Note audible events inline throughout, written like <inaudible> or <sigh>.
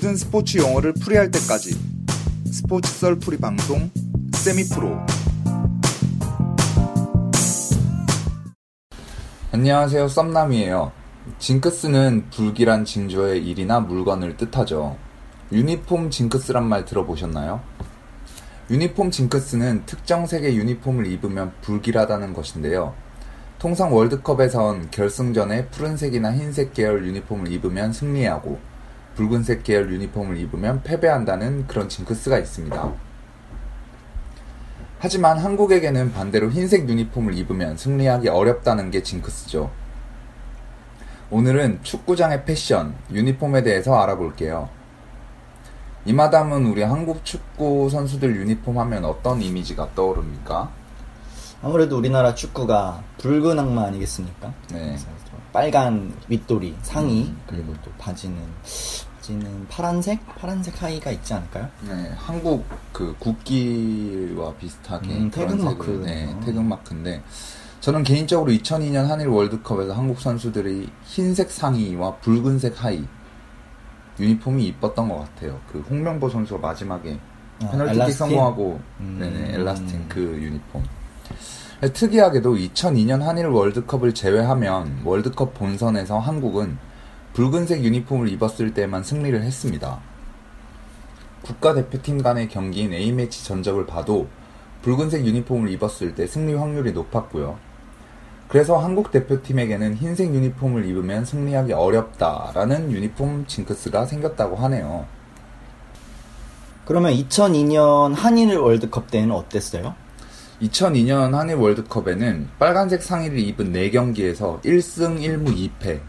모든 스포츠 용어를 풀이할 때까지. 스포츠 썰풀이 방송 세미프로. 안녕하세요 썸남이에요. 징크스는 불길한 징조의 일이나 물건을 뜻하죠. 유니폼 징크스란 말 들어보셨나요? 유니폼 징크스는 특정 색의 유니폼을 입으면 불길하다는 것인데요. 통상 월드컵에선 결승전에 푸른색이나 흰색 계열 유니폼을 입으면 승리하고 붉은색 계열 유니폼을 입으면 패배한다는 그런 징크스가 있습니다. 하지만 한국에게는 반대로 흰색 유니폼을 입으면 승리하기 어렵다는 게 징크스죠. 오늘은 축구장의 패션, 유니폼에 대해서 알아볼게요. 이마담은 우리 한국 축구 선수들 유니폼 하면 어떤 이미지가 떠오릅니까? 아무래도 우리나라 축구가 붉은 악마 아니겠습니까? 네. 빨간 윗도리 상의 음, 그리고 음. 또 바지는 바지는 파란색 파란색 하의가 있지 않을까요? 네, 한국 그 국기와 비슷하게 음, 태극마크. 네, 태극마크인데 저는 개인적으로 2002년 한일 월드컵에서 한국 선수들이 흰색 상의와 붉은색 하의 유니폼이 이뻤던 것 같아요. 그 홍명보 선수가 마지막에 아, 페널티킥? 성공하고 음. 네네, 엘라스틴 그 유니폼. 특이하게도 2002년 한일 월드컵을 제외하면 월드컵 본선에서 한국은 붉은색 유니폼을 입었을 때만 승리를 했습니다. 국가대표팀 간의 경기인 A매치 전적을 봐도 붉은색 유니폼을 입었을 때 승리 확률이 높았고요. 그래서 한국 대표팀에게는 흰색 유니폼을 입으면 승리하기 어렵다라는 유니폼 징크스가 생겼다고 하네요. 그러면 2002년 한일 월드컵 때는 어땠어요? 2002년 한일 월드컵에는 빨간색 상의를 입은 4경기에서 1승 1무 2패,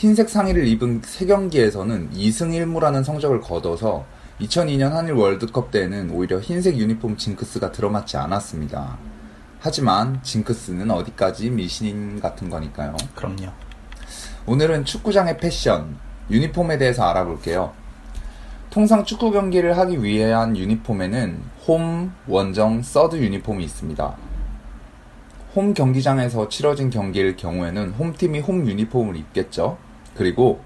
흰색 상의를 입은 3경기에서는 2승 1무라는 성적을 거둬서 2002년 한일 월드컵 때에는 오히려 흰색 유니폼 징크스가 들어맞지 않았습니다. 하지만 징크스는 어디까지 미신 같은 거니까요. 그럼요. 오늘은 축구장의 패션, 유니폼에 대해서 알아볼게요. 통상 축구 경기를 하기 위한 유니폼에는 홈, 원정, 서드 유니폼이 있습니다. 홈 경기장에서 치러진 경기일 경우에는 홈팀이 홈 유니폼을 입겠죠. 그리고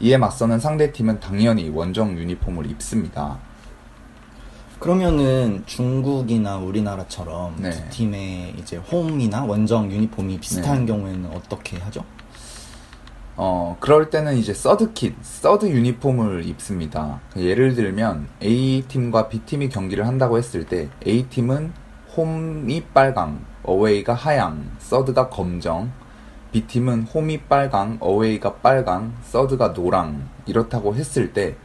이에 맞서는 상대팀은 당연히 원정 유니폼을 입습니다. 그러면은 중국이나 우리나라처럼 네. 두 팀의 이제 홈이나 원정 유니폼이 비슷한 네. 경우에는 어떻게 하죠? 어, 그럴 때는 이제 third kit, third 유니폼을 입습니다. 예를 들면 A팀과 B팀이 경기를 한다고 했을 때 A팀은 홈이 빨강, away가 하양, third가 검정, B팀은 홈이 빨강, away가 빨강, third가 노랑 이렇다고 했을 때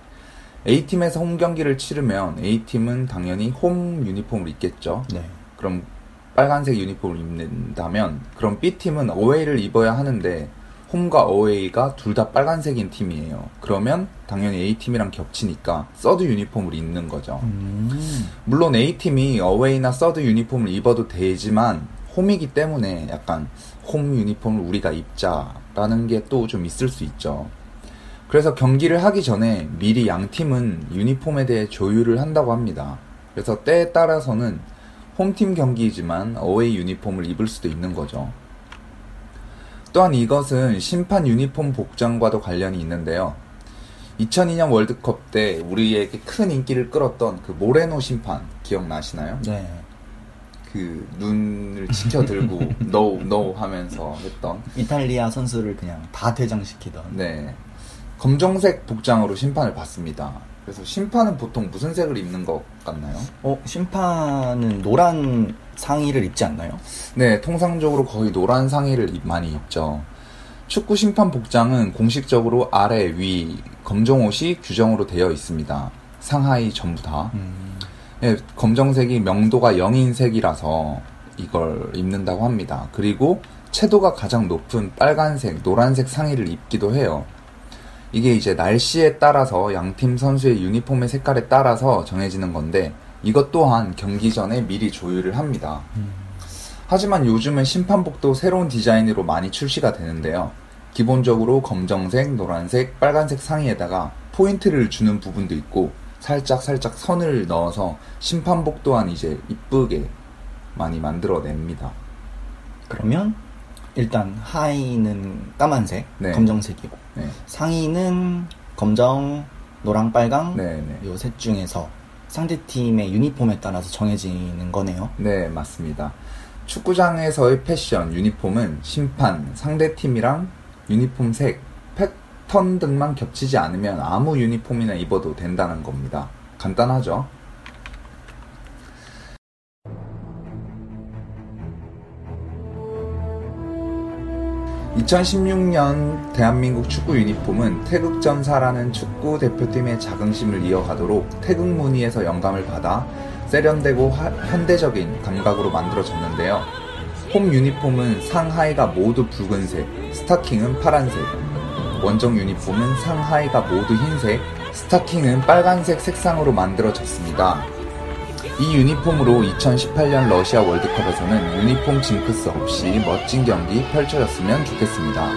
A팀에서 홈 경기를 치르면 A팀은 당연히 홈 유니폼을 입겠죠. 네. 그럼 빨간색 유니폼을 입는다면 그럼 B팀은 away를 입어야 하는데 홈과 away가 둘 다 빨간색인 팀이에요. 그러면 당연히 A팀이랑 겹치니까 서드 유니폼을 입는 거죠. 음. 물론 A팀이 away나 third 유니폼을 입어도 되지만 홈이기 때문에 약간 홈 유니폼을 우리가 입자라는 게 또 좀 있을 수 있죠. 그래서 경기를 하기 전에 미리 양 팀은 유니폼에 대해 조율을 한다고 합니다. 그래서 때에 따라서는 홈팀 경기이지만 away 유니폼을 입을 수도 있는 거죠. 또한 이것은 심판 유니폼 복장과도 관련이 있는데요. 2002년 월드컵 때 우리에게 큰 인기를 끌었던 그 모레노 심판 기억나시나요? 네. 그 눈을 지켜들고 <laughs> no no 하면서 했던 이탈리아 선수를 그냥 다 퇴장시키던. 네. 검정색 복장으로 심판을 받습니다. 그래서 심판은 보통 무슨 색을 입는 것 같나요? 어, 심판은 노란 상의를 입지 않나요? 네, 통상적으로 거의 노란 상의를 입- 많이 입죠. 축구 심판 복장은 공식적으로 아래, 위, 검정 옷이 규정으로 되어 있습니다. 상하이 전부 다. 음, 네, 검정색이 명도가 0인 색이라서 이걸 입는다고 합니다. 그리고 채도가 가장 높은 빨간색, 노란색 상의를 입기도 해요. 이게 이제 날씨에 따라서 양팀 선수의 유니폼의 색깔에 따라서 정해지는 건데 이것 또한 경기 전에 미리 조율을 합니다. 하지만 요즘은 심판복도 새로운 디자인으로 많이 출시가 되는데요. 기본적으로 검정색, 노란색, 빨간색 상의에다가 포인트를 주는 부분도 있고 살짝 살짝 선을 넣어서 심판복 또한 이제 이쁘게 많이 만들어냅니다. 그러면 일단 하의는 까만색, 네. 검정색이고 네, 상의는 검정, 노랑, 빨강 네, 네. 요셋 중에서 상대 팀의 유니폼에 따라서 정해지는 거네요. 네, 맞습니다. 축구장에서의 패션, 유니폼은 심판, 상대 팀이랑 유니폼 색, 패턴 등만 겹치지 않으면 아무 유니폼이나 입어도 된다는 겁니다. 간단하죠? (2016년) 대한민국 축구 유니폼은 태극전사라는 축구 대표팀의 자긍심을 이어가도록 태극 무늬에서 영감을 받아 세련되고 하- 현대적인 감각으로 만들어졌는데요. 홈 유니폼은 상하의가 모두 붉은색, 스타킹은 파란색, 원정 유니폼은 상하의가 모두 흰색, 스타킹은 빨간색 색상으로 만들어졌습니다. 이 유니폼으로 2018년 러시아 월드컵에서는 유니폼 징크스 없이 멋진 경기 펼쳐졌으면 좋겠습니다.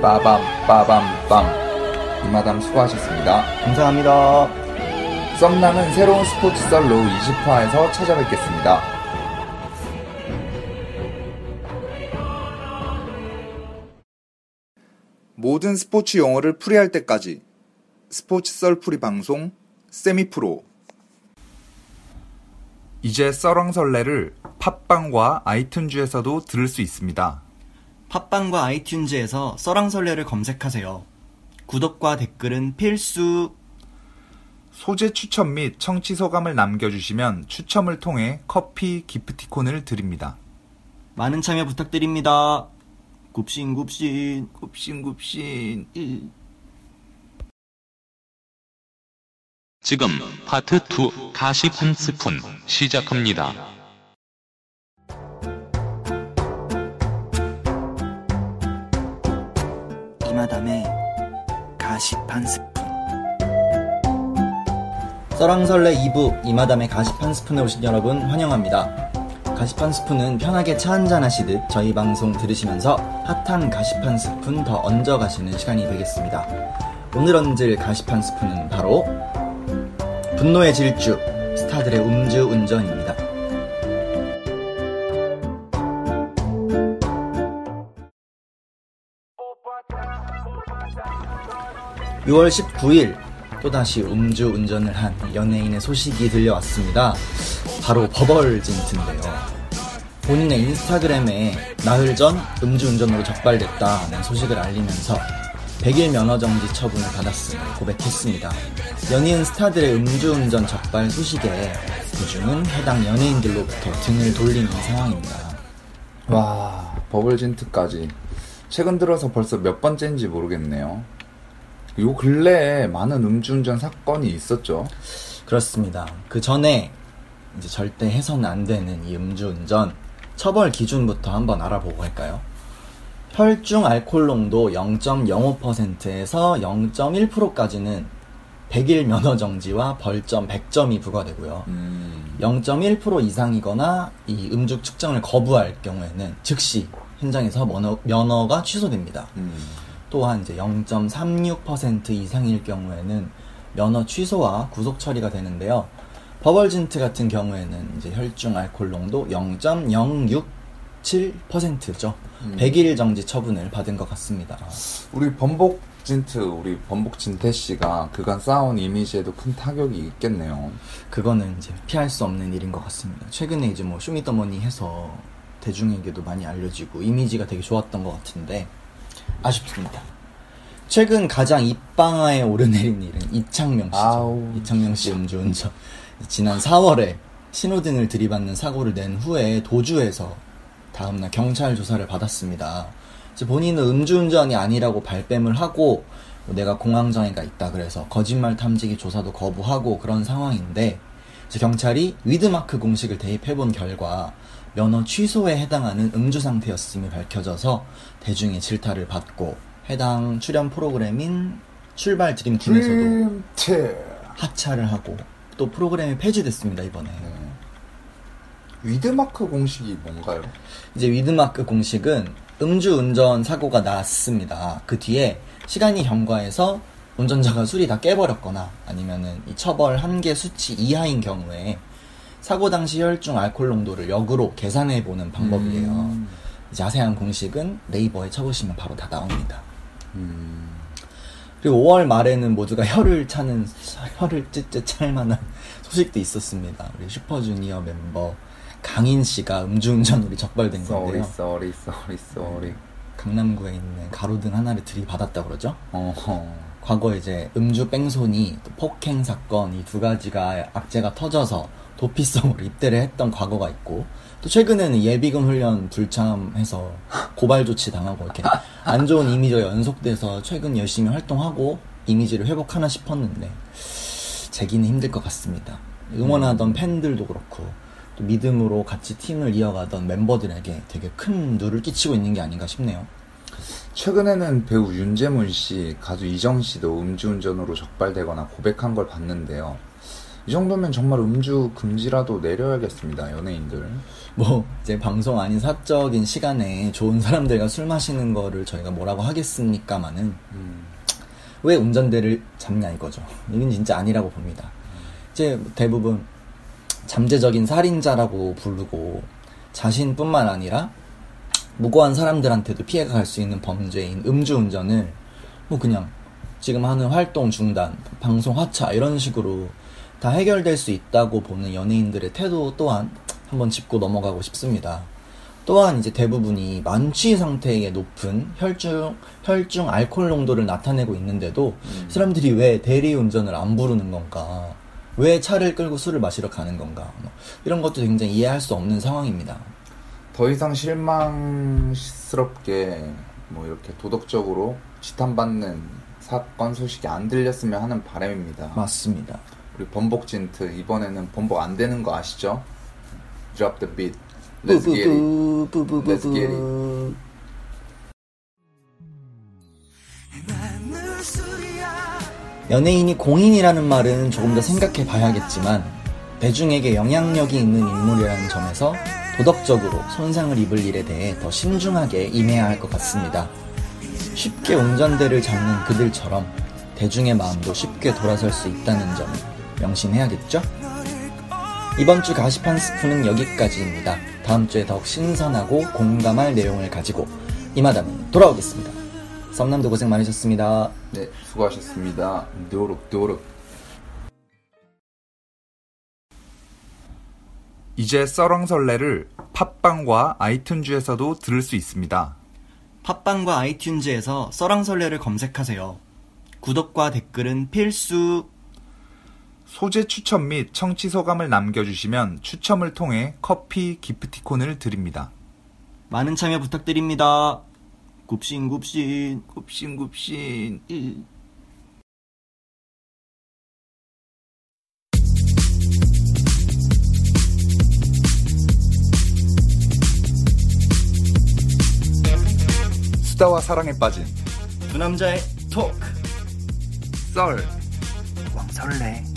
빠밤 빠밤 빰 이마담 수고하셨습니다. 감사합니다. 썸남은 새로운 스포츠 썰로 20화에서 찾아뵙겠습니다. 모든 스포츠 용어를 풀이할 때까지 스포츠 썰 풀이 방송 세미프로 이제 썰왕설레를 팟빵과 아이튠즈에서도 들을 수 있습니다. 팟빵과 아이튠즈에서 써랑설레를 검색하세요. 구독과 댓글은 필수. 소재 추천 및 청취 소감을 남겨주시면 추첨을 통해 커피 기프티콘을 드립니다. 많은 참여 부탁드립니다. 굽신굽신. 굽신굽신. 지금 파트 2 가시 한 스푼 시작합니다. 이마담의 가십 한 스푼. 써랑설레 2부 이마담의 가십 한 스푼에 오신 여러분 환영합니다. 한 스푼은 편하게 차 한잔 하시듯 저희 방송 들으시면서 핫한 한 스푼 더 얹어 가시는 시간이 되겠습니다. 오늘 얹을 한 스푼은 바로 분노의 질주 스타들의 음주 운전입니다. 6월 19일 또다시 음주 운전을 한 연예인의 소식이 들려왔습니다. 바로 버벌진트인데요. 본인의 인스타그램에 나흘 전 음주 운전으로 적발됐다는 소식을 알리면서 100일 면허정지 처분을 받았음을 고백했습니다. 연예인 스타들의 음주운전 적발 소식에 그중은 해당 연예인들로부터 등을 돌리는 상황입니다. 와, 버블진트까지. 최근 들어서 벌써 몇 번째인지 모르겠네요. 요 근래에 많은 음주운전 사건이 있었죠. 그렇습니다. 그 전에 이제 절대 해서는 안 되는 이 음주운전 처벌 기준부터 한번 알아보고 할까요? 혈중 알코올 농도 0.05%에서 0.1%까지는 100일 면허 정지와 벌점 100점이 부과되고요. 음, 0.1% 이상이거나 이 음주 측정을 거부할 경우에는 즉시 현장에서 면허, 면허가 취소됩니다. 음, 또한 이제 0.36% 이상일 경우에는 면허 취소와 구속 처리가 되는데요. 버벌진트 같은 경우에는 이제 혈중 알코올 농도 0.067%죠. 100일 정지 처분을 받은 것 같습니다. 우리 범복진트, 우리 범복진태 씨가 그간 쌓아온 이미지에도 큰 타격이 있겠네요. 그거는 이제 피할 수 없는 일인 것 같습니다. 최근에 이제 뭐 쇼미더머니 해서 대중에게도 많이 알려지고 이미지가 되게 좋았던 것 같은데 아쉽습니다. 최근 가장 입방아에 오르내린 일은 이창명 씨죠. 아우, 이창명 씨 음주운전. 지난 4월에 신호등을 들이받는 사고를 낸 후에 도주해서 다음날 경찰 조사를 받았습니다. 본인은 음주운전이 아니라고 발뺌을 하고 뭐 내가 공황장애가 있다 그래서 거짓말 탐지기 조사도 거부하고 그런 상황인데 경찰이 위드마크 공식을 대입해본 결과 면허 취소에 해당하는 음주 상태였음이 밝혀져서 대중의 질타를 받고 해당 출연 프로그램인 출발 드림 팀에서도 드림체 하차를 하고 또 프로그램이 폐지됐습니다 이번에. 위드마크 공식이 뭔가요? 이제 위드마크 공식은 음주 운전 사고가 났습니다. 그 뒤에 시간이 경과해서 운전자가 술이 다 깨버렸거나 아니면은 이 처벌 한계 수치 이하인 경우에 사고 당시 혈중 알코올 농도를 역으로 계산해 보는 방법이에요. 음. 자세한 공식은 네이버에 쳐보시면 바로 다 나옵니다. 음, 그리고 5월 말에는 모두가 혀를 차는 혀를 쯧쯧 찰 만한 소식도 있었습니다. 우리 슈퍼주니어 멤버 강인 씨가 음주운전으로 적발된 건데요. sorry sorry sorry 강남구에 있는 가로등 하나를 들이받았다 그러죠. 어허 과거 이제 음주 뺑소니, 또 폭행 사건 이 두 가지가 악재가 터져서 도피성으로 입대를 했던 과거가 있고 또 최근에는 예비군 훈련 불참해서 고발 조치 당하고 이렇게 안 좋은 이미지가 연속돼서 최근 열심히 활동하고 이미지를 회복하나 싶었는데 재기는 힘들 것 같습니다. 응원하던 팬들도 그렇고 또 믿음으로 같이 팀을 이어가던 멤버들에게 되게 큰 누를 끼치고 있는 게 아닌가 싶네요. 최근에는 배우 윤재문 씨, 가수 이정 씨도 음주운전으로 적발되거나 고백한 걸 봤는데요. 이 정도면 정말 음주 금지라도 내려야겠습니다, 연예인들. 뭐 이제 방송 아닌 사적인 시간에 좋은 사람들과 술 마시는 거를 저희가 뭐라고 하겠습니까마는 음, 왜 운전대를 잡냐 이거죠. 이건 진짜 아니라고 봅니다. 이제 대부분 잠재적인 살인자라고 부르고 자신뿐만 아니라 무고한 사람들한테도 피해가 갈 수 있는 범죄인 음주운전을 뭐 그냥 지금 하는 활동 중단, 방송 하차 이런 식으로 다 해결될 수 있다고 보는 연예인들의 태도 또한 한번 짚고 넘어가고 싶습니다. 또한 이제 대부분이 만취 상태의 높은 혈중 혈중 알코올 농도를 나타내고 있는데도 사람들이 왜 대리 운전을 안 부르는 건가? 왜 차를 끌고 술을 마시러 가는 건가? 뭐 이런 것도 굉장히 이해할 수 없는 상황입니다. 더 이상 실망스럽게 뭐 이렇게 도덕적으로 지탄받는 사건 소식이 안 들렸으면 하는 바람입니다. 맞습니다. 우리 번복 진트 이번에는 번복 안 되는 거 아시죠? Drop the beat. Let's get it. Let's get 뿌뿌뿌 연예인이 공인이라는 말은 조금 더 생각해 봐야겠지만 대중에게 영향력이 있는 인물이라는 점에서 도덕적으로 손상을 입을 일에 대해 더 신중하게 임해야 할 것 같습니다. 쉽게 운전대를 잡는 그들처럼 대중의 마음도 쉽게 돌아설 수 있다는 점을 명심해야겠죠? 이번 주한 스푼은 여기까지입니다. 다음 주에 더욱 신선하고 공감할 내용을 가지고 이마담에 돌아오겠습니다. 썸남도 고생 많으셨습니다. 네, 수고하셨습니다. 노력, 노력. 이제 썰렁설레를 팟빵과 아이튠즈에서도 들을 수 있습니다. 팟빵과 아이튠즈에서 썰랑설레를 검색하세요. 구독과 댓글은 필수. 소재 추천 및 청취 소감을 남겨주시면 추첨을 통해 커피 기프티콘을 드립니다. 많은 참여 부탁드립니다. 굽신굽신. 굽신굽신. 수다와 사랑에 빠진 두 남자의 톡. 썰. 왕설레.